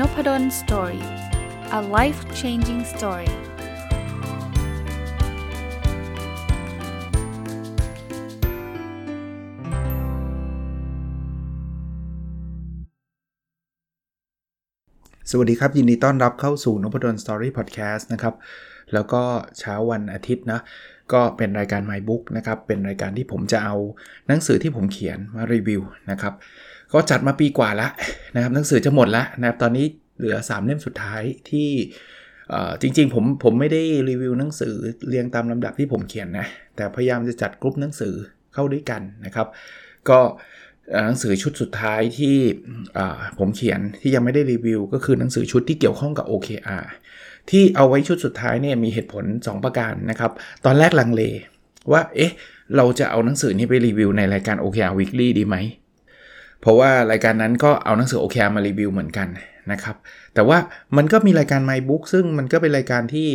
Nopadol's Story a life changing story สวัสดีครับ ยินดีต้อนรับเข้าสู่นพดล Story Podcast นะครับ แล้วก็เช้าวันอาทิตย์นะ ก็เป็นรายการ My Book นะครับ เป็นรายการที่ผมจะเอาหนังสือที่ผมเขียนมารีวิวนะครับ ก็จัดมาปีกว่าแล้วนะครับหนังสือจะหมดแล้วนะครับตอนนี้เหลือ 3 เล่มสุดท้ายที่จริงๆผมผมไม่ได้รีวิวหนังสือเรียงตามลำดับที่ผมเขียนนะแต่พยายามจะจัดกลุ่มหนังสือเข้าด้วยกันนะครับ ก็หนังสือชุดสุดท้ายที่ผมเขียนที่ยังไม่ได้รีวิว ก็คือหนังสือชุดที่เกี่ยวข้องกับ OKR ที่เอาไว้ชุดสุดท้ายเนี่ยมีเหตุผล 2 ประการนะครับ ตอนแรกลังเลว่าเอ๊ะเราจะเอาหนังสือนี้ไปรีวิวในรายการ OKR Weekly ดีไหม เพราะว่ารายการนั้นก็เอาหนังสือ OKR มารีวิวเหมือนกันนะครับ แต่ว่ามันก็มีรายการ My Book ซึ่งมันก็เป็นรายการที่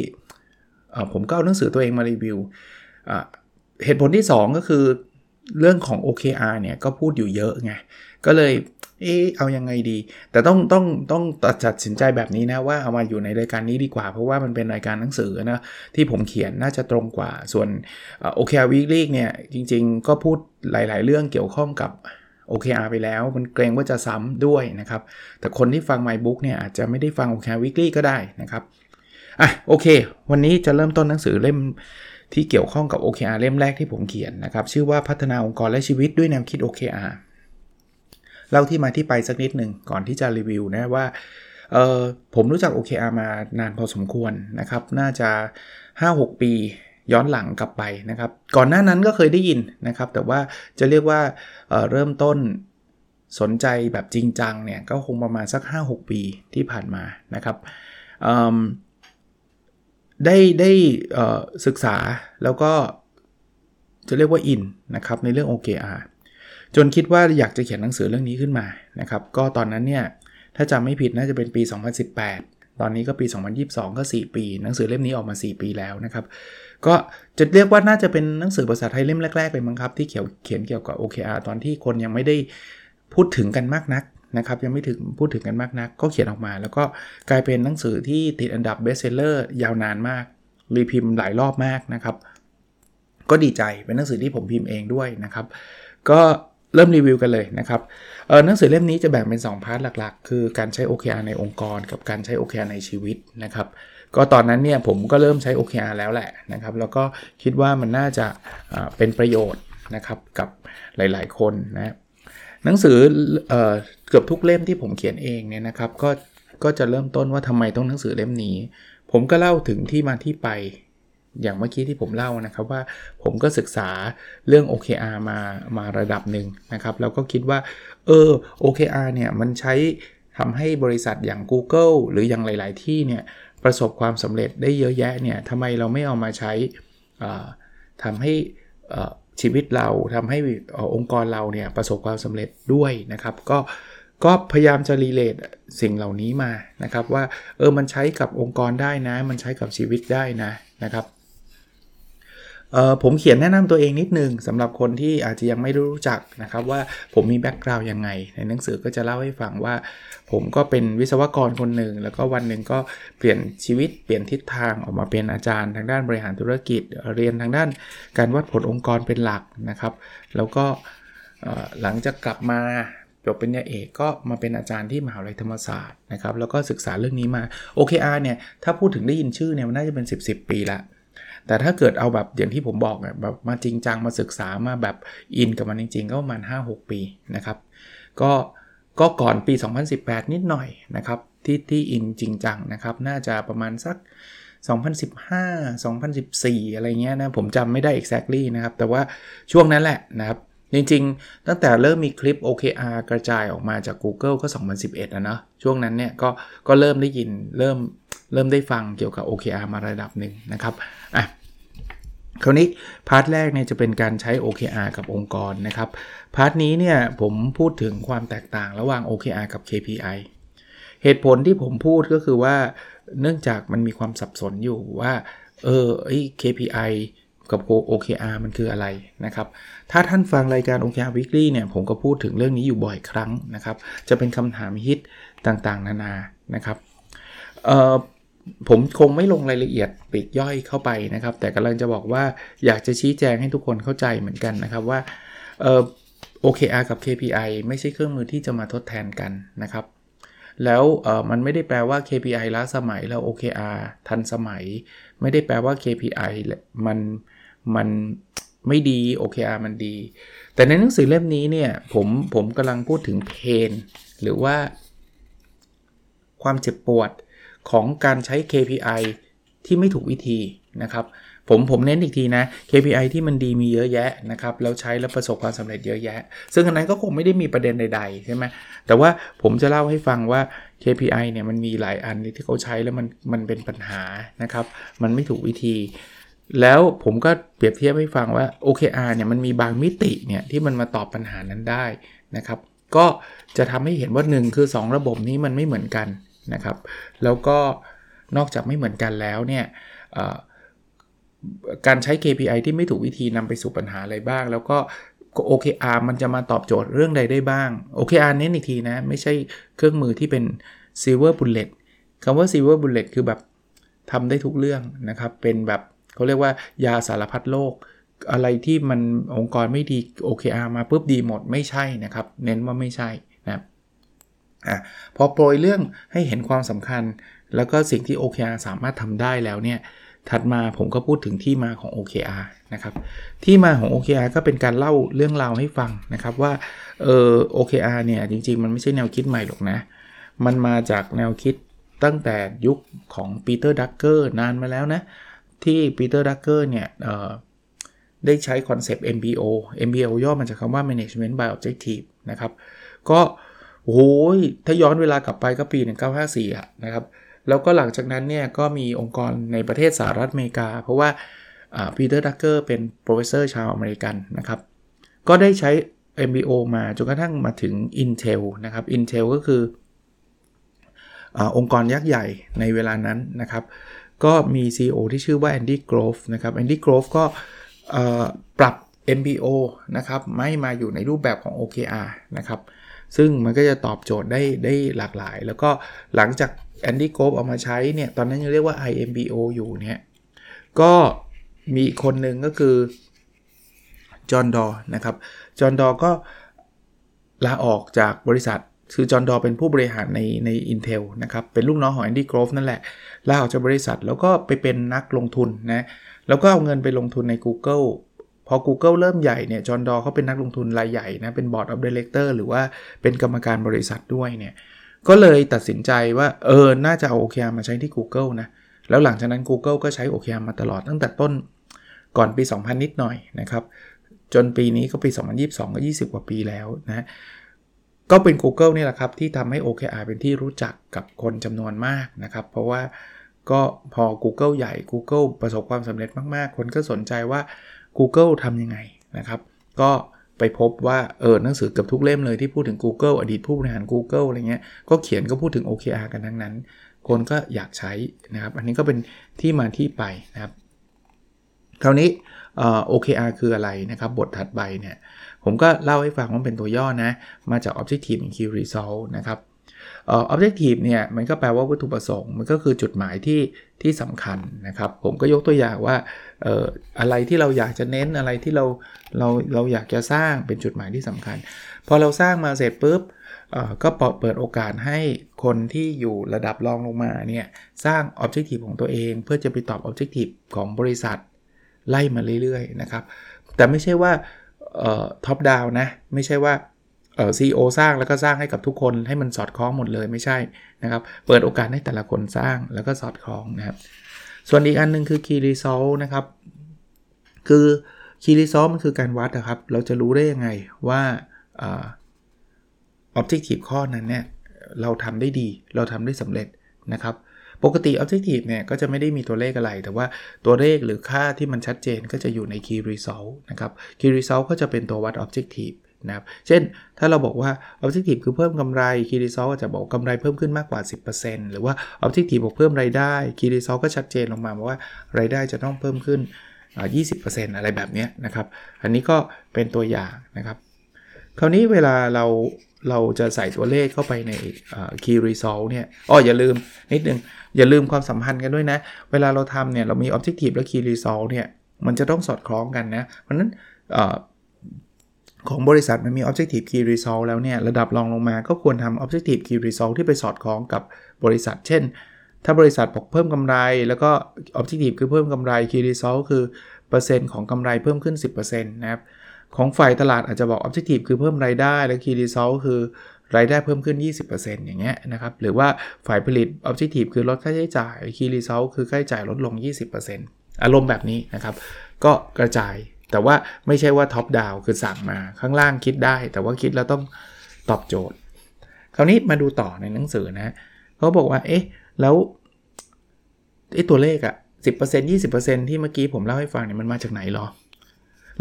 ผมก็เอาหนังสือตัวเองมารีวิว เหตุผลที่ 2 ก็คือเรื่องของ OKR เนี่ยก็พูดอยู่เยอะไง ก็เลย เออเอายังไงดี แต่ต้องต้องต้องตัดสินใจแบบนี้นะว่าเอามาอยู่ในรายการนี้ดีกว่า เพราะว่ามันเป็นรายการหนังสือนะที่ผมเขียนน่าจะตรงกว่า ส่วน OKR Weekly เนี่ยจริง ๆ ก็พูดหลาย ๆ เรื่องเกี่ยวข้องกับ OKR ไปแล้ว มันเกรงว่าจะซ้ำด้วยนะครับ แต่คนที่ฟัง My Book เนี่ยอาจจะไม่ได้ฟัง OKR Weekly ก็ได้นะครับอะโอเค วันนี้จะเริ่มต้นหนังสือเล่มที่เกี่ยวข้องกับ OKR เล่มแรกที่ผมเขียนนะครับ ชื่อว่าพัฒนาองค์กรและชีวิตด้วยแนวคิด OKR เล่าที่มาที่ไปสักนิดหนึ่งก่อนที่จะรีวิวนะว่าเออผมรู้จัก OKR มานานพอสมควรนะครับ น่าจะ 5-6 ปี ย้อนหลังกลับไปนะครับ ก่อนหน้านั้นก็เคยได้ยินนะครับ แต่ว่าจะเรียกว่าเเริ่มต้นสนใจแบบจริงจังเนี่ยก็คงประมาณสัก 5-6 ปีที่ผ่านมานะครับได้ได้ศึกษาแล้วก็จะเรียกว่าอินนะครับในเรื่อง OKR จนคิดว่าอยากจะเขียนหนังสือเรื่องนี้ขึ้นมานะครับก็ตอนนั้นเนี่ยถ้าจำไม่ผิดน่าจะเป็นปี 2018 ตอนนี้ก็ปี 2022 ก็ 4 ปี หนังสือเล่มนี้ออกมา 4 ปีแล้วนะครับ ก็จะเรียกว่าน่าจะเป็นหนังสือภาษาไทยเล่มแรกๆเลยมั้งครับที่เขียนเขียนเกี่ยวกับ OKR ตอนที่คนยังไม่ได้พูดถึงกันมากนักนะครับยังไม่ถึงพูดถึงกันมากนัก ก็เขียนออกมา แล้วก็กลายเป็นหนังสือที่ติดอันดับ best seller ยาวนานมาก รีพิมพ์หลายรอบมากนะครับ ก็ดีใจเป็นหนังสือที่ผมพิมพ์เองด้วยนะครับ ก็เริ่มรีวิวกันเลยนะครับเออหนังสือเล่มนี้จะแบ่งเป็น 2 พาร์ทหลัก ๆ คือการใช้ OKR ในองค์กร กับการใช้ OKR ในชีวิตนะครับ ก็ตอนนั้นเนี่ยผมก็เริ่มใช้ OKR แล้วแหละนะครับ แล้วก็คิดว่ามันน่าจะเป็นประโยชน์นะครับกับหลาย ๆ คนนะหนังสือเอเกือบทุกเล่มที่ผมเขียนเองเนี่ยนะครับก็ก็จะเริ่มต้นว่าทำไมต้องหนังสือเล่มนี้ ผมก็เล่าถึงที่มาที่ไปอย่างเมื่อกี้ที่ผมเล่านะครับว่าผมก็ศึกษาเรื่อง OKR มามาระดับหนึ่งนะครับ แล้วก็คิดว่า เออ OKR เนี่ยมันใช้ทำให้บริษัทอย่าง Google หรืออย่างหลาย ๆ ที่เนี่ย ประสบความสำเร็จได้เยอะแยะเนี่ยทำไมเราไม่เอามาใช้ทำให้ชีวิตเราทำให้องค์กรเราเนี่ยประสบความสำเร็จด้วยนะครับ ก็ก็พยายามจะ relate สิ่งเหล่านี้มานะครับ ว่าเออมันใช้กับองค์กรได้นะ มันใช้กับชีวิตได้นะนะครับ ผมเขียนแนะนำตัวเองนิดนึงสำหรับคนที่อาจจะยังไม่รู้จักนะครับว่าผมมี background ยังไง ในหนังสือก็จะเล่าให้ฟังว่า ผมก็เป็นวิศวกรคนหนึ่ง แล้วก็วันหนึ่งก็เปลี่ยนชีวิตเปลี่ยนทิศทางออกมาเป็นอาจารย์ ทางด้านบริหารธุรกิจ เรียนทางด้านการวัดผลองค์กรเป็นหลักนะครับ แล้วก็หลังจากกลับมาจบเป็นญาเอกก็มาเป็นอาจารย์ที่มหาวิทยาลัยธรรมศาสตร์นะครับแล้วก็ศึกษาเรื่องนี้มา OKR เนี่ยถ้าพูดถึงได้ยินชื่อเนี่ยมันน่าจะเป็น 10 10 ปีละ แต่ถ้าเกิดเอาแบบอย่างที่ผมบอกแบบมาจริงจังมาศึกษามาแบบอินกับมันจริง ๆ ก็ประมาณ 5-6 ปีนะครับ ก็ก็ก่อนปี 2018 นิดหน่อยนะครับ ที่ที่อินจริงจังนะครับ น่าจะประมาณสัก 2015 2014 อะไรเงี้ยนะ ผมจำไม่ได้ exactly นะครับ แต่ว่าช่วงนั้นแหละนะครับ จริงๆ ตั้งแต่เริ่มมีคลิป OKR กระจายออกมาจาก Google ก็ 2011นะเนาะช่วงนั้นเนี่ยก็ก็เริ่มได้ยินเริ่มเริ่มได้ฟังเกี่ยวกับ OKR มาระดับหนึ่งนะครับอะคราวนี้ part แรกเนี่ยจะเป็นการใช้ OKR กับองค์กรนะครับ part นี้เนี่ยผมพูดถึงความแตกต่างระหว่าง OKR กับ KPI เหตุผลที่ผมพูดก็คือว่าเนื่องจากมันมีความสับสนอยู่ว่าเออไอ้ KPI กับ OKR มันคืออะไรนะครับ ถ้าท่านฟังรายการ OKR Weekly เนี่ยผมก็พูดถึงเรื่องนี้อยู่บ่อยครั้งนะครับ จะเป็นคำถามฮิตต่างๆ นานานะครับผมคงไม่ลงรายละเอียดปลีกย่อยเข้าไปนะครับ แต่กำลังจะบอกว่าอยากจะชี้แจงให้ทุกคนเข้าใจเหมือนกันนะครับว่า OKR กับ KPI ไม่ใช่เครื่องมือที่จะมาทดแทนกันนะครับ แล้วมันไม่ได้แปลว่า KPI ล้าสมัยแล้ว OKR ทันสมัย ไม่ได้แปลว่า KPI มัน มันไม่ดี OKR มันดี แต่ในหนังสือเล่มนี้เนี่ยผมผมกำลังพูดถึงเพนหรือว่า ความเจ็บปวดของการใช้ KPI ที่ไม่ถูกวิธีนะครับผมผมเน้นอีกทีนะ KPI ที่มันดีมีเยอะแยะนะครับแล้วใช้แล้วประสบความสำเร็จเยอะแยะ ซึ่งอันนั้นก็คงไม่ได้มีประเด็นใดๆใช่ไหมแต่ว่าผมจะเล่าให้ฟังว่า KPI เนี่ยมันมีหลายอันที่เขาใช้แล้วมันมันเป็นปัญหานะครับ มันไม่ถูกวิธี แล้วผมก็เปรียบเทียบให้ฟังว่า OKR เนี่ยมันมีบางมิติเนี่ยที่มันมาตอบปัญหานั้นได้นะครับ ก็จะทำให้เห็นว่า 1 คือ 2 ระบบนี้มันไม่เหมือนกันนะครับ แล้วก็นอกจากไม่เหมือนกันแล้วเนี่ยการใช้ KPI ที่ไม่ถูกวิธีนำไปสู่ปัญหาอะไรบ้าง แล้วก็ OKR มันจะมาตอบโจทย์เรื่องใดได้บ้าง OKR เน้นอีกทีนะ ไม่ใช่เครื่องมือที่เป็น silver bullet คำว่า silver bullet คือแบบทำได้ทุกเรื่องนะครับ เป็นแบบ เขาเรียกว่ายาสารพัดโลกอะไรที่มันองค์กรไม่ดี OKR มาปุ๊บดีหมดไม่ใช่นะครับ เน้นว่าไม่ใช่นะอะพอโปรยเรื่องให้เห็นความสำคัญ แล้วก็สิ่งที่ OKR สามารถทำได้แล้วเนี่ยถัดมาผมก็พูดถึงที่มาของ OKR นะครับ ที่มาของ OKR ก็เป็นการเล่าเรื่องราวให้ฟังนะครับว่าเออ OKR เนี่ยจริง ๆ มันไม่ใช่แนวคิดใหม่หรอกนะ มันมาจากแนวคิดตั้งแต่ยุคของ Peter Drucker นานมาแล้วนะ ที่ Peter Drucker เนี่ยได้ใช้ concept MBO MBO ย่อมาจากคำว่า Management by Objective นะครับ ก็โอ้ยถ้าย้อนเวลากลับไปก็ปี 1954อะนะครับ แล้วก็หลังจากนั้นเนี่ยก็มีองค์กรในประเทศสหรัฐอเมริกา เพราะว่า Peter Drucker เป็น professor ชาวอเมริกันนะครับ ก็ได้ใช้ MBO มาจนกระทั่งมาถึง Intel นะครับ Intel ก็คืออองค์กรยักษ์ใหญ่ในเวลานั้นนะครับ ก็มี CEO ที่ชื่อว่า Andy Grove นะครับ Andy Grove ก็ปรับ MBO นะครับไม่มาอยู่ในรูปแบบของ OKR นะครับซึ่งมันก็จะตอบโจทย์ได้ได้หลากหลาย แล้วก็หลังจาก Andy Grove เอามาใช้เนี่ย ตอนนั้นยังเรียกว่า iMBO อยู่เนี่ย ก็มีคนหนึ่งก็คือ John Doerr นะครับ John Doerr ก็ลาออกจากบริษัท คือ John Doerr เป็นผู้บริหารในใน Intel นะครับ เป็นลูกน้องของ Andy Grove นั่นแหละลาออกจากบริษัทแล้วก็ไปเป็นนักลงทุนนะ แล้วก็เอาเงินไปลงทุนใน Google พอ Google เริ่มใหญ่เนี่ยจอห์นดอเขาเป็นนักลงทุนรายใหญ่นะเป็น Board of Director หรือว่าเป็นกรรมการบริษัทด้วยเนี่ยก็เลยตัดสินใจว่าเออน่าจะเอา OKR มาใช้ที่ Google นะแล้วหลังจากนั้น Google ก็ใช้ OKR มาตลอดตั้งแต่ต้นก่อนปี 2000 นิดหน่อยนะครับจนปีนี้ก็ปี 2022 ก็ 20 กว่าปีแล้วนะ ก็เป็น Google นี่แหละครับ ที่ทำให้ OKR เป็นที่รู้จักกับคนจำนวนมากนะครับ เพราะว่าก็พอ Google ใหญ่ Google ประสบความสำเร็จมาก ๆ คนก็สนใจว่า Google ทำยังไงนะครับ ก็ไปพบว่าเออหนังสือเกือบทุกเล่มเลยที่พูดถึง Google อดีตผู้บริหาร Google อะไรเงี้ยก็เขียนก็พูดถึง OKR กันทั้งนั้น คนก็อยากใช้นะครับ อันนี้ก็เป็นที่มาที่ไปนะครับ คราวนี้ OKR คืออะไรนะครับ บทถัดไปเนี่ย ผมก็เล่าให้ฟังว่าเป็นตัวย่อนะ มาจาก Objective and Key Result นะครับ Objective เนี่ยมันก็แปลว่าวัตถุประสงค์ มันก็คือจุดหมายที่ที่สำคัญนะครับ ผมก็ยกตัวอย่างว่าอออะไรที่เราอยากจะเน้นอะไรที่เราเราเราอยากจะสร้างเป็นจุดหมายที่สำคัญ พอเราสร้างมาเสร็จปุ๊บก็เปิดโอกาสให้คนที่อยู่ระดับรองลงมาเนี่ยสร้าง Objective ของตัวเอง เพื่อจะไปตอบ Objective ของบริษัทไล่มาเรื่อยๆนะครับแต่ไม่ใช่ว่า ท็อปดาวนะ ไม่ใช่ว่าเออซีโอสร้างแล้วก็สร้างให้กับทุกคนให้มันสอดคล้องหมดเลยไม่ใช่นะครับ เปิดโอกาสให้แต่ละคนสร้างแล้วก็สอดคล้องนะครับ ส่วนอีกอันนึงคือ Key Result นะครับ คือ Key Result มันคือการวัดนะครับ เราจะรู้ได้ยังไงว่าอ Objective ข้อนั้นเนี่ยเราทำได้ดี เราทำได้สำเร็จนะครับ ปกติ Objective เนี่ยก็จะไม่ได้มีตัวเลขอะไร แต่ว่าตัวเลขหรือค่าที่มันชัดเจนก็จะอยู่ใน Key Result นะครับ Key Result ก็จะเป็นตัววัด Objective นะครับ เช่น ถ้าเราบอกว่า Objective คือเพิ่มกำไร Key Result จะบอกกำไรเพิ่มขึ้นมากกว่า 10%หรือว่า Objective บอกเพิ่มรายได้ Key Result ก็ชัดเจนลงมาว่ารายได้จะต้องเพิ่มขึ้น 20%อะไรแบบนี้นะครับ อันนี้ก็เป็นตัวอย่างนะครับ คราวนี้เวลาเรา เราจะใส่ตัวเลขเข้าไปใน key result เนี่ยอ๋ออย่าลืมนิดนึง อย่าลืมความสัมพันธ์กันด้วยนะ เวลาเราทำเนี่ย เรามี objective และ key result เนี่ย มันจะต้องสอดคล้องกันนะ เพราะนั้นของบริษัทมันมี objective key result แล้วเนี่ย ระดับรองลงมาก็ควรทำ objective key result ที่ไปสอดคล้องกับบริษัท เช่น ถ้าบริษัทบอกเพิ่มกำไร แล้วก็ objective คือเพิ่มกำไร key result คือเปอร์เซ็นต์ของกำไรเพิ่มขึ้น 10%นะครับ ของฝ่ายตลาดอาจจะบอก objective คือเพิ่มรายได้ และ key result คือรายได้เพิ่มขึ้น 20%อย่างเงี้ยนะครับ หรือว่าฝ่ายผลิต objective คือลดค่าใช้จ่าย key result คือค่าใช้จ่ายลดลง 20%อารมณ์แบบนี้นะครับ ก็กระจาย แต่ว่าไม่ใช่ว่า top down คือสั่งมาข้างล่างคิดได้ แต่ว่าคิดแล้วต้องตอบโจทย์ คราวนี้มาดูต่อในหนังสือนะเขาบอกว่า เอ๊ะ แล้วไอ้ตัวเลขอะ10% 20%ที่เมื่อกี้ผมเล่าให้ฟังเนี่ยมันมาจากไหนหรอ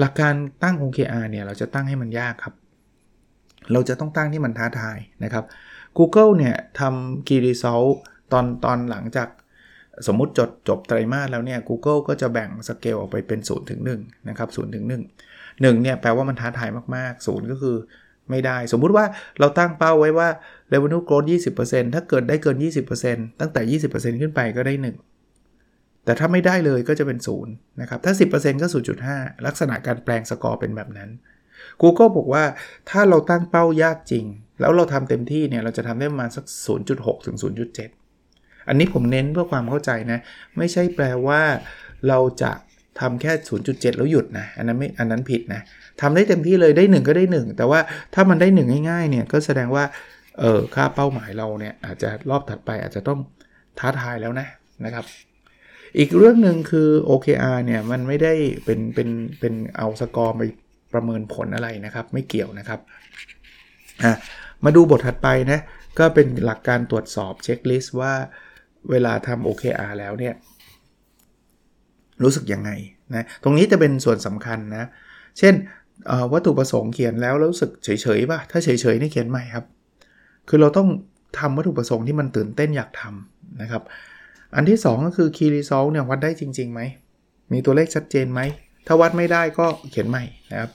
หลักการตั้ง OKR เนี่ยเราจะตั้งให้มันยากครับ เราจะต้องตั้งที่มันท้าทายนะครับ Google เนี่ยทำ Key Result ตอนตอนหลังจากสมมุติจดจบไตรมาสแล้วเนี่ย Google ก็จะแบ่งสเกลออกไปเป็น0ถึง1นะครับ0ถึง1 1เนี่ยแปลว่ามันท้าทายมากๆ0ก็คือไม่ได้ สมมุติว่าเราตั้งเป้าไว้ว่า revenue growth 20%ถ้าเกิดได้เกิน 20%ตั้งแต่ 20%ขึ้นไปก็ได้ 1 แต่ถ้าไม่ได้เลยก็จะเป็น0นะครับถ้า 10%ก็ 0.5 ลักษณะการแปลงสกอร์เป็นแบบนั้น Google บอกว่าถ้าเราตั้งเป้ายากจริง แล้วเราทำเต็มที่เนี่ยเราจะทำได้ประมาณสัก 0.6 ถึง 0.7 อันนี้ผมเน้นเพื่อความเข้าใจนะ ไม่ใช่แปลว่าเราจะทำแค่ 0.7 แล้วหยุดนะ อันนั้นไม่ อันนั้นผิดนะทำได้เต็มที่เลยได้ 1 ก็ได้ 1 แต่ว่าถ้ามันได้ 1 ง่ายๆเนี่ยก็แสดงว่าเออค่าเป้าหมายเราเนี่ยอาจจะรอบถัดไปอาจจะต้องท้าทายแล้วนะนะครับ อีกเรื่องหนึ่งคือ OKR เนี่ยมันไม่ได้เป็นเป็นเป็นเอาสกอร์ไปประเมินผลอะไรนะครับ ไม่เกี่ยวนะครับอะมาดูบทถัดไปนะก็เป็นหลักการตรวจสอบเช็คลิสต์ว่าเวลาทำ OKR แล้วเนี่ย รู้สึกยังไงนะตรงนี้จะเป็นส่วนสำคัญนะ เช่นวัตถุประสงค์เขียนแล้วรู้สึกเฉยๆป่ะถ้าเฉยๆนี่เขียนใหม่ครับ คือเราต้องทำวัตถุประสงค์ที่มันตื่นเต้นอยากทำนะครับ อันที่ 2 ก็คือ key result เนี่ยวัดได้จริงๆไหม มีตัวเลขชัดเจนไหม ถ้าวัดไม่ได้ก็เขียนใหม่นะครับ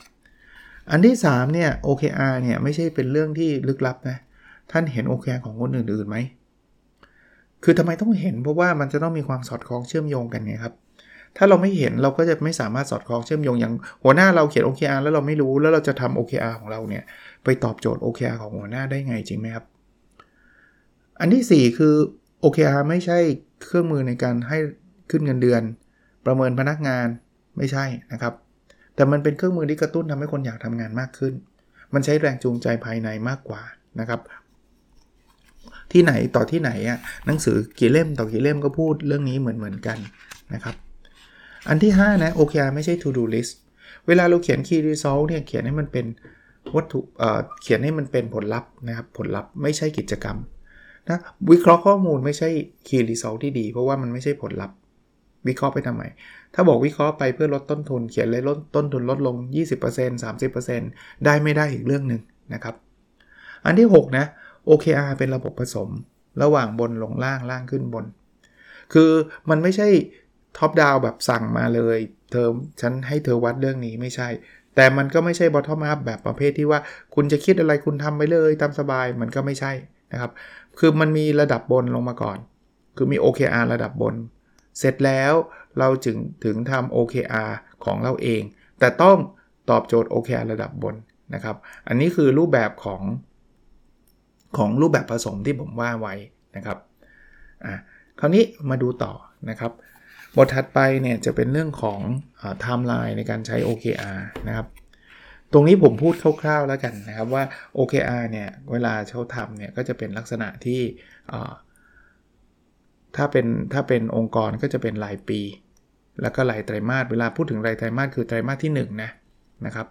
อันที่ 3 เนี่ย OKR เนี่ยไม่ใช่เป็นเรื่องที่ลึกลับนะ ท่านเห็น OKR ของคนอื่นๆไหม คือทำไมต้องเห็นเพราะว่ามันจะต้องมีความสอดคล้องเชื่อมโยงกันไงครับ ถ้าเราไม่เห็นเราก็จะไม่สามารถสอดคล้องเชื่อมโยงอย่างหัวหน้าเราเขียน OKR แล้วเราไม่รู้แล้วเราจะทำ OKR ของเราเนี่ยไปตอบโจทย์ OKR ของหัวหน้าได้ไงจริงไหมครับ อันที่ 4 คือ OKR ไม่ใช่เครื่องมือในการให้ขึ้นเงินเดือน ประเมินพนักงานไม่ใช่นะครับ แต่มันเป็นเครื่องมือที่กระตุ้นทำให้คนอยากทำงานมากขึ้น มันใช้แรงจูงใจภายในมากกว่านะครับ ที่ไหนต่อที่ไหนอะหนังสือกี่เล่มต่อกี่เล่มก็พูดเรื่องนี้เหมือนเหมือนกันนะครับอันที่ 5 นะ OKR ไม่ใช่ to do list เวลาเราเขียน key result เนี่ยเขียนให้มันเป็นวัตถุเเขียนให้มันเป็นผลลัพธ์นะครับผลลัพธ์ไม่ใช่กิจกรรม นะวิเคราะห์ข้อมูลไม่ใช่ key result ที่ดี เพราะว่ามันไม่ใช่ผลลัพธ์ วิเคราะห์ไปทำไม ถ้าบอกวิเคราะห์ไปเพื่อลดต้นทุน เขียนเลยลดต้นทุนลดลง 20% 30%ได้ไม่ได้อีกเรื่องหนึ่งนะครับ อันที่ 6 นะ OKR เป็นระบบผสม ระหว่างบนลงล่างล่างขึ้นบน คือมันไม่ใช่ top down แบบสั่งมาเลยเธอฉันให้เธอวัดเรื่องนี้ไม่ใช่ แต่มันก็ไม่ใช่ bottom up แบบประเภทที่ว่า คุณจะคิดอะไรคุณทำไปเลยตามสบายมันก็ไม่ใช่นะครับ คือมันมีระดับบนลงมาก่อน คือมี OKR ระดับบน เสร็จแล้วเราจึงถึงทำ OKR ของเราเอง แต่ต้องตอบโจทย์ OKR ระดับบนนะครับ อันนี้คือรูปแบบของ ของรูปแบบผสมที่ผมว่าไว้นะครับอะคราวนี้มาดูต่อนะครับ บทถัดไปเนี่ยจะเป็นเรื่องของไทม์ไลน์ในการใช้ OKR นะครับ ตรงนี้ผมพูดคร่าวๆแล้วกันนะครับว่า OKR เนี่ยเวลาเขาทำเนี่ยก็จะเป็นลักษณะที่ถ้าเป็นถ้าเป็นองค์กรก็จะเป็นรายปี แล้วก็รายไตรมาสเวลาพูดถึงรายไตรมาสคือไตรมาสที่1นะนะครับ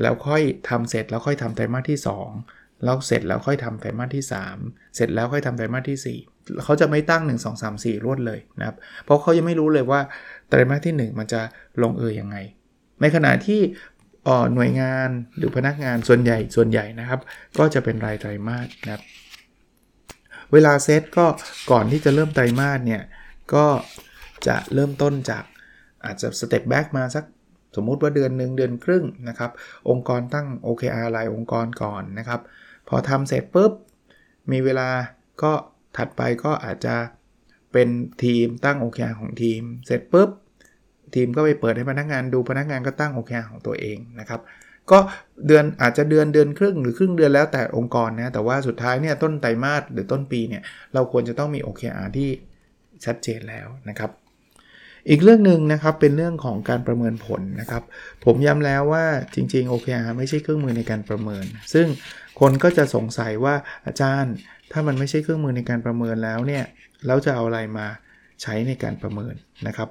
แล้วค่อยทำเสร็จแล้วค่อยทำไตรมาสที่ 2 แล้วเสร็จแล้วค่อยทำไตรมาสที่ 3 เสร็จแล้วค่อยทำไตรมาสที่ 4 เขาจะไม่ตั้ง 1 2 3 4 รวดเลยนะครับ เพราะเขายังไม่รู้เลยว่าไตรมาสที่ 1 มันจะลงเอยยังไง ในขณะที่ หน่วยงานหรือพนักงานส่วนใหญ่ส่วนใหญ่นะครับ ก็จะเป็นรายไตรมาสนะครับเวลาเซตก็ก่อนที่จะเริ่มไตรมาสเนี่ยก็จะเริ่มต้นจากอาจจะสเต็ปแบ็กมาสักสมมุติว่าเดือนหนึ่งเดือนครึ่งนะครับ องค์กรตั้ง OKR รายองค์กรก่อนนะครับพพอทำเสร็จปุ๊บ มีเวลาก็ถัดไปก็อาจจะเป็นทีมตั้ง OKR ของทีม เสร็จปุ๊บ ทีมก็ไปเปิดให้พนักงานดูพนักงานก็ตั้ง OKR ของตัวเองนะครับก็เดือนอาจจะเดือนเดือนครึ่งหรือครึ่งเดือนแล้วแต่องค์กรนะแต่ว่าสุดท้ายเนี่ยต้นไตรมาสหรือต้นปีเนี่ยเราควรจะต้องมี OKR ที่ชัดเจนแล้วนะครับ อีกเรื่องหนึ่งนะครับเป็นเรื่องของการประเมินผลนะครับ ผมย้ำแล้วว่าจริงๆ OKR ไม่ใช่เครื่องมือในการประเมิน ซึ่งคนก็จะสงสัยว่าอาจารย์ ถ้ามันไม่ใช่เครื่องมือในการประเมินแล้วเนี่ยเราจะเอาอะไรมาใช้ในการประเมินนะครับ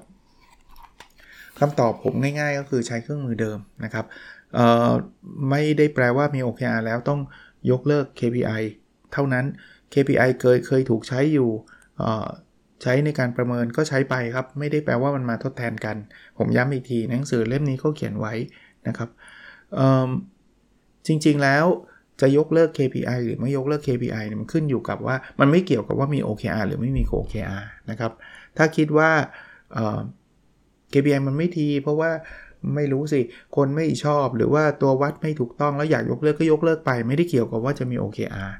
คำตอบผมง่ายๆ ก็คือใช้เครื่องมือเดิมนะครับไม่ได้แปลว่ามี OKR แล้วต้องยกเลิก KPI เท่านั้น KPI เคยเคยถูกใช้อยู่ใช้ในการประเมินก็ใช้ไปครับ ไม่ได้แปลว่ามันมาทดแทนกัน ผมย้ำอีกทีหนังสือเล่มนี้ก็เขียนไว้นะครับจริงๆแล้วจะยกเลิก KPI หรือไม่ยกเลิก KPI เนี่ยมันขึ้นอยู่กับว่ามันไม่เกี่ยวกับว่ามี OKR หรือไม่มี OKR นะครับ ถ้าคิดว่า KPI มันไม่ทีเพราะว่าไม่รู้สิ คนไม่ชอบหรือว่าตัววัดไม่ถูกต้องแล้วอยากยกเลิกก็ยกเลิกไป ไม่ได้เกี่ยวกับว่าจะมี OKR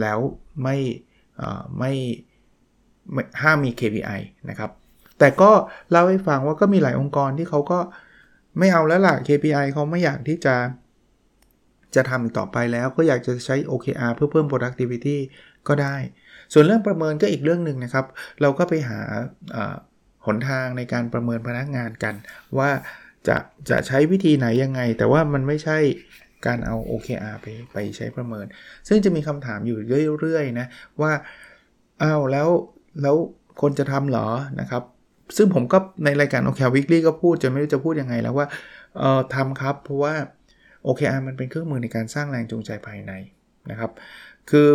แล้วไม่ไม่ห้ามมี KPI นะครับ แต่ก็เล่าให้ฟังว่าก็มีหลายองค์กรที่เขาก็ไม่เอาแล้วล่ะ KPI เขาไม่อยากที่จะจะทำต่อไปแล้วก็อยากจะใช้ OKR เพื่อเพิ่ม productivity ก็ได้ ส่วนเรื่องประเมินก็อีกเรื่องหนึ่งนะครับ เราก็ไปหา หนทางในการประเมินพนักงานกัน ว่าจะจะใช้วิธีไหนยังไง แต่ว่ามันไม่ใช่การเอา OKR ไปไปใช้ประเมิน ซึ่งจะมีคำถามอยู่เรื่อยๆนะว่าอ้าวแล้วแล้วคนจะทำหรอนะครับซึ่งผมก็ในรายการ OKR Weekly ก็พูดจะไม่รู้จะพูดยังไงแล้วว่าเออทำครับ เพราะว่า OKR มันเป็นเครื่องมือในการสร้างแรงจูงใจภายในนะครับ คือ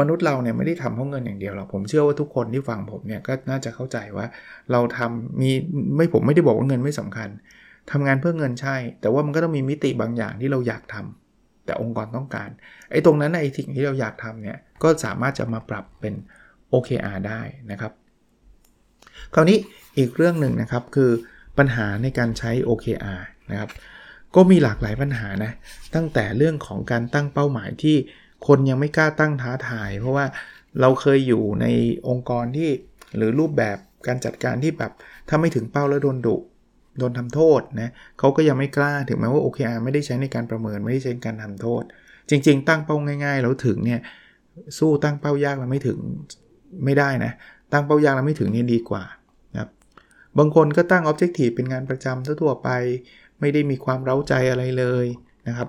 มนุษย์เราเนี่ยไม่ได้ทำเพราะเงินอย่างเดียวหรอกผมเชื่อว่าทุกคนที่ฟังผมเนี่ยก็น่าจะเข้าใจว่าเราทำมีไม่ผมไม่ได้บอกว่าเงินไม่สำคัญทำงานเพื่อเงินใช่ แต่ว่ามันก็ต้องมีมิติบางอย่างที่เราอยากทำแต่องค์กรต้องการไอ้ตรงนั้นไอ้สิ่งที่เราอยากทำเนี่ยก็สามารถจะมาปรับเป็น OKR ได้นะครับ คราวนี้อีกเรื่องหนึ่งนะครับคือปัญหาในการใช้ OKR นะครับก็มีหลากหลายปัญหานะตั้งแต่เรื่องของการตั้งเป้าหมายที่ คนยังไม่กล้าตั้งท้าทาย เพราะว่าเราเคยอยู่ในองค์กรที่หรือรูปแบบการจัดการที่แบบถ้าไม่ถึงเป้าแล้วโดนดุโดนทำโทษนะเขาก็ยังไม่กล้าถึงแม้ว่า OKR ไม่ได้ใช้ในการประเมินไม่ได้ใช้ในการทำโทษ จริง ๆ ตั้งเป้าง่ายๆแล้วถึงเนี่ยสู้ตั้งเป้ายากแล้วไม่ถึงไม่ได้นะตั้งเป้ายากแล้วไม่ถึงนี่ดีกว่านะครับบางคนก็ตั้ง Objective เป็นงานประจำทั่วไป ไม่ได้มีความเร้าใจอะไรเลยนะครับ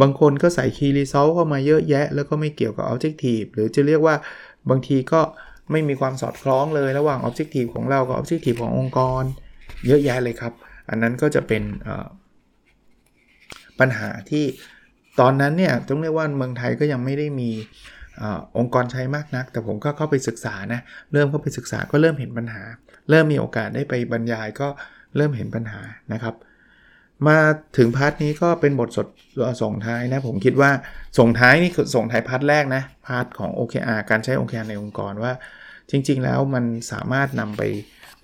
บางคนก็ใส่ Key Result เข้ามาเยอะแยะ แล้วก็ไม่เกี่ยวกับ Objective หรือจะเรียกว่าบางทีก็ไม่มีความสอดคล้องเลยระหว่าง Objective ของเรากับ Objective ขององค์กร เยอะแยะเลยครับ อันนั้นก็จะเป็นปัญหาที่ตอนนั้นเนี่ยต้องเรียกว่าเมืองไทยก็ยังไม่ได้มีอองค์กรใช้มากนัก แต่ผมก็เข้าไปศึกษานะเริ่มเข้าไปศึกษาก็เริ่มเห็นปัญหา เริ่มมีโอกาสได้ไปบรรยายก็เริ่มเห็นปัญหานะครับ มาถึง part นี้ก็เป็นบทสรุปส่งท้ายนะผมคิดว่าส่งท้ายนี่คือส่งท้าย part แรกนะ part ของ OKR การใช้ OKR ในองค์กรว่า จริง ๆ แล้วมันสามารถนำไป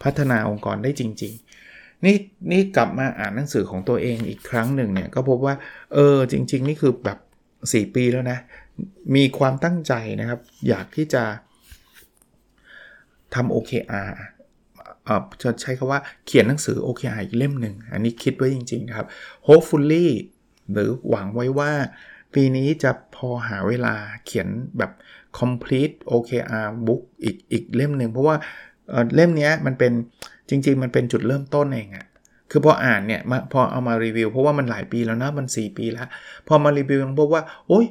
พัฒนาองค์กรได้จริง ๆ นี่นี่กลับมาอ่านหนังสือของตัวเองอีกครั้งหนึ่งเนี่ยก็พบว่าเออจริง ๆ นี่คือแบบ 4 ปีแล้วนะ มีความตั้งใจนะครับ อยากที่จะทำ OKR จะใช้คาว่าเขียนหนังสือ OKR อีกเล่มหนึ่ง อันนี้คิดไว้จริง ๆ ครับ hopefully หรือหวังไว้ว่า ปีนี้จะพอหาเวลาเขียนแบบ complete OKR book อีกอีกเล่มหนึ่ง เพราะว่าเล่มนี้มันเป็นจริง ๆ มันเป็นจุดเริ่มต้นเองอะคือพออ่านเนี่ยพอเอามารีวิว เพราะว่ามันหลายปีแล้วนะมัน 4 ปีแล้ว พอมารีวิวพบว่าโอ้ย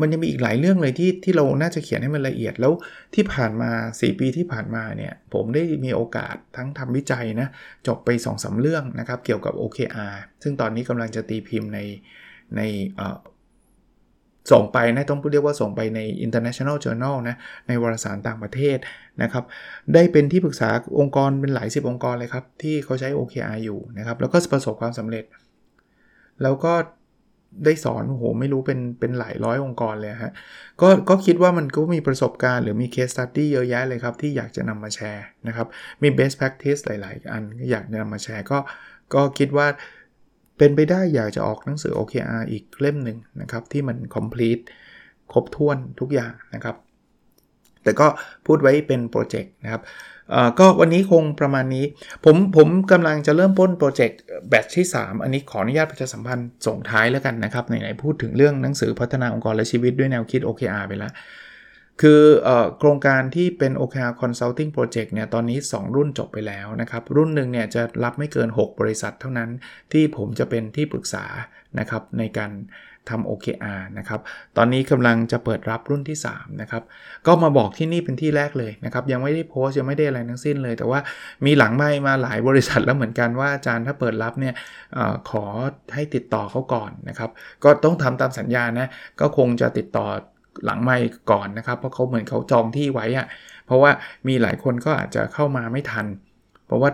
มันยังมีอีกหลายเรื่องเลยที่ที่เราน่าจะเขียนให้มันละเอียดแล้วที่ผ่านมา 4 ปีที่ผ่านมาเนี่ย ผมได้มีโอกาสทั้งทำวิจัยนะจบไป2อสาเรื่องนะครับ เกี่ยวกับ OKR ซึ่งตอนนี้กำลังจะตีพิมพ์ในในส่งไปนะต้องพูดเรียกว่าส่งไปใน international journal นะในวารสารต่างประเทศนะครับ ได้เป็นที่ปรึกษาองค์กรเป็นหลายสิบองค์กรเลยครับ ที่เขาใช้ OKR อยู่นะครับ แล้วก็ประสบความสำเร็จ แล้วก็ ได้สอนโอ้โหไม่รู้เป็นเป็นหลายร้อยองค์กรเลยฮะก็ก็คิดว่ามันก็มีประสบการณ์หรือมี case study เยอะแยะเลยครับ ที่อยากจะนำมาแชร์นะครับ มี best practice หลาย ๆ อันอยากนำมาแชร์ก็ก็คิดว่าเป็นไปได้อยากจะออกหนังสือ OKR อีกเล่มหนึ่งนะครับ ที่มัน complete ครบถ้วนทุกอย่างนะครับ แต่ก็พูดไว้เป็นโปรเจกต์นะครับก็วันนี้คงประมาณนี้ ผมผมกำลังจะเริ่มต้นโปรเจกต์แบทที่ 3 อันนี้ขออนุญาตประชาสัมพันธ์ส่งท้ายแล้วกันนะครับไหนๆพูดถึงเรื่องหนังสือพัฒนาองค์กรและชีวิตด้วยแนวคิด OKR ไปแล้วคือโครงการที่เป็น OKR Consulting Project เนี่ยตอนนี้ 2 รุ่นจบไปแล้วนะครับ รุ่นหนึ่งเนี่ยจะรับไม่เกิน 6 บริษัทเท่านั้นที่ผมจะเป็นที่ปรึกษานะครับในการ ทำ OKR นะครับ ตอนนี้กำลังจะเปิดรับรุ่นที่3นะครับ ก็มาบอกที่นี่เป็นที่แรกเลยนะครับ ยังไม่ได้โพสต์ยังไม่ได้อะไรทั้งสิ้นเลย แต่ว่ามีหลังไม่มาหลายบริษัทแล้วเหมือนกันว่าอาจารย์ถ้าเปิดรับเนี่ยอขอให้ติดต่อเขาก่อนนะครับ ก็ต้องทำตามสัญญานะ ก็คงจะติดต่อหลังไม่ก่อนนะครับ เพราะเขาเหมือนเขาจองที่ไว้อะเพราะว่ามีหลายคนก็อาจจะเข้ามาไม่ทัน เพราะว่า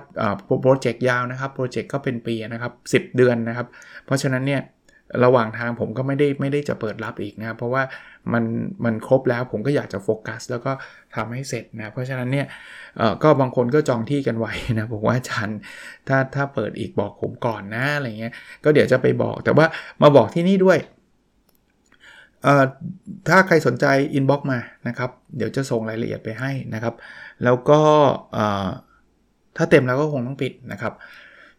โปรเจกต์ยาวนะครับ โปรเจกต์ก็เป็นปีนะครับ 10 เดือนนะครับ เพราะฉะนั้นเนี่ย ระหว่างทางผมก็ไม่ได้ไม่ได้จะเปิดรับอีกนะเพราะว่ามันมันครบแล้วผมก็อยากจะโฟกัส แล้วก็ทำให้เสร็จนะเพราะฉะนั้นเนี่ยก็บางคนก็จองที่กันไว้นะบอกว่าอาจารย์ถ้าถ้าเปิดอีกบอกผมก่อนนะอะไรเงี้ยก็เดี๋ยวจะไปบอกแต่ว่ามาบอกที่นี่ด้วยถ้าใครสนใจ inbox มานะครับ เดี๋ยวจะส่งรายละเอียดไปให้นะครับ แล้วก็ถ้าเต็มแล้วก็คงต้องปิดนะครับ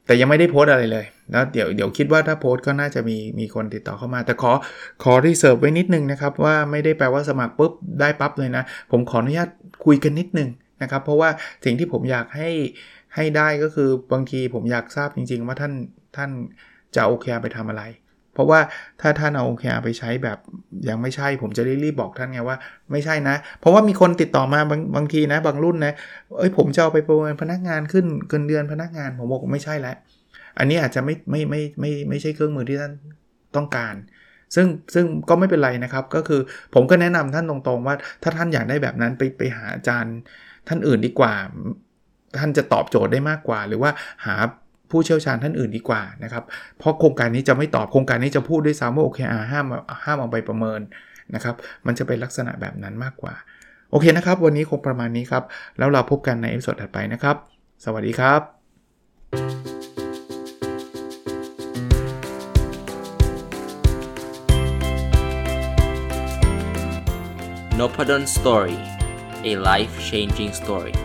แต่ยังไม่ได้โพสต์อะไรเลยแล้วเดี๋ยวเดี๋ยวคิดว่าถ้าโพสต์ก็น่าจะมีมีคนติดต่อเข้ามา แต่ขอขอ reserve ไว้นิดนึงนะครับ ว่าไม่ได้แปลว่าสมัครปุ๊บได้ปั๊บเลยนะ ผมขออนุญาตคุยกันนิดนึงนะครับ เพราะว่าสิ่งที่ผมอยากให้ให้ได้ก็คือบางทีผมอยากทราบจริง ๆ ว่าท่านท่านจะ OKR ไปทำอะไร เพราะว่าถ้าท่านเอา OKR ไปใช้แบบยังไม่ใช่ ผมจะรีบบอกท่านไงว่าไม่ใช่นะ เพราะว่ามีคนติดต่อมาบางบางทีนะ บางรุ่นนะเอ้ยผมจะเอาไปประเมินพนักงานขึ้นเงินเดือนพนักงานผมบอกไม่ใช่แล้วอันนี้อาจจะไม่ไม่ไม่ไม่ไม่ใช่เครื่องมือที่ท่านต้องการ ซึ่งซึ่งก็ไม่เป็นไรนะครับ ก็คือผมก็แนะนำท่านตรงๆว่า ถ้าท่านอยากได้แบบนั้นไปไปหาอาจารย์ท่านอื่นดีกว่า ท่านจะตอบโจทย์ได้มากกว่า หรือว่าหา ผู้เชี่ยวชาญท่านอื่นดีกว่านะครับ เพราะโครงการนี้จะไม่ตอบโครงการนี้จะพูดด้วยซ้ำว่าโอเคอาห้ามห้ามเอาไปประเมินนะครับ มันจะเป็นลักษณะแบบนั้นมากกว่า โอเคนะครับ วันนี้คงประมาณนี้ครับ แล้วเราพบกันใน episode ถัดไปนะครับ สวัสดีครับ n o p a d o n Story a life changing story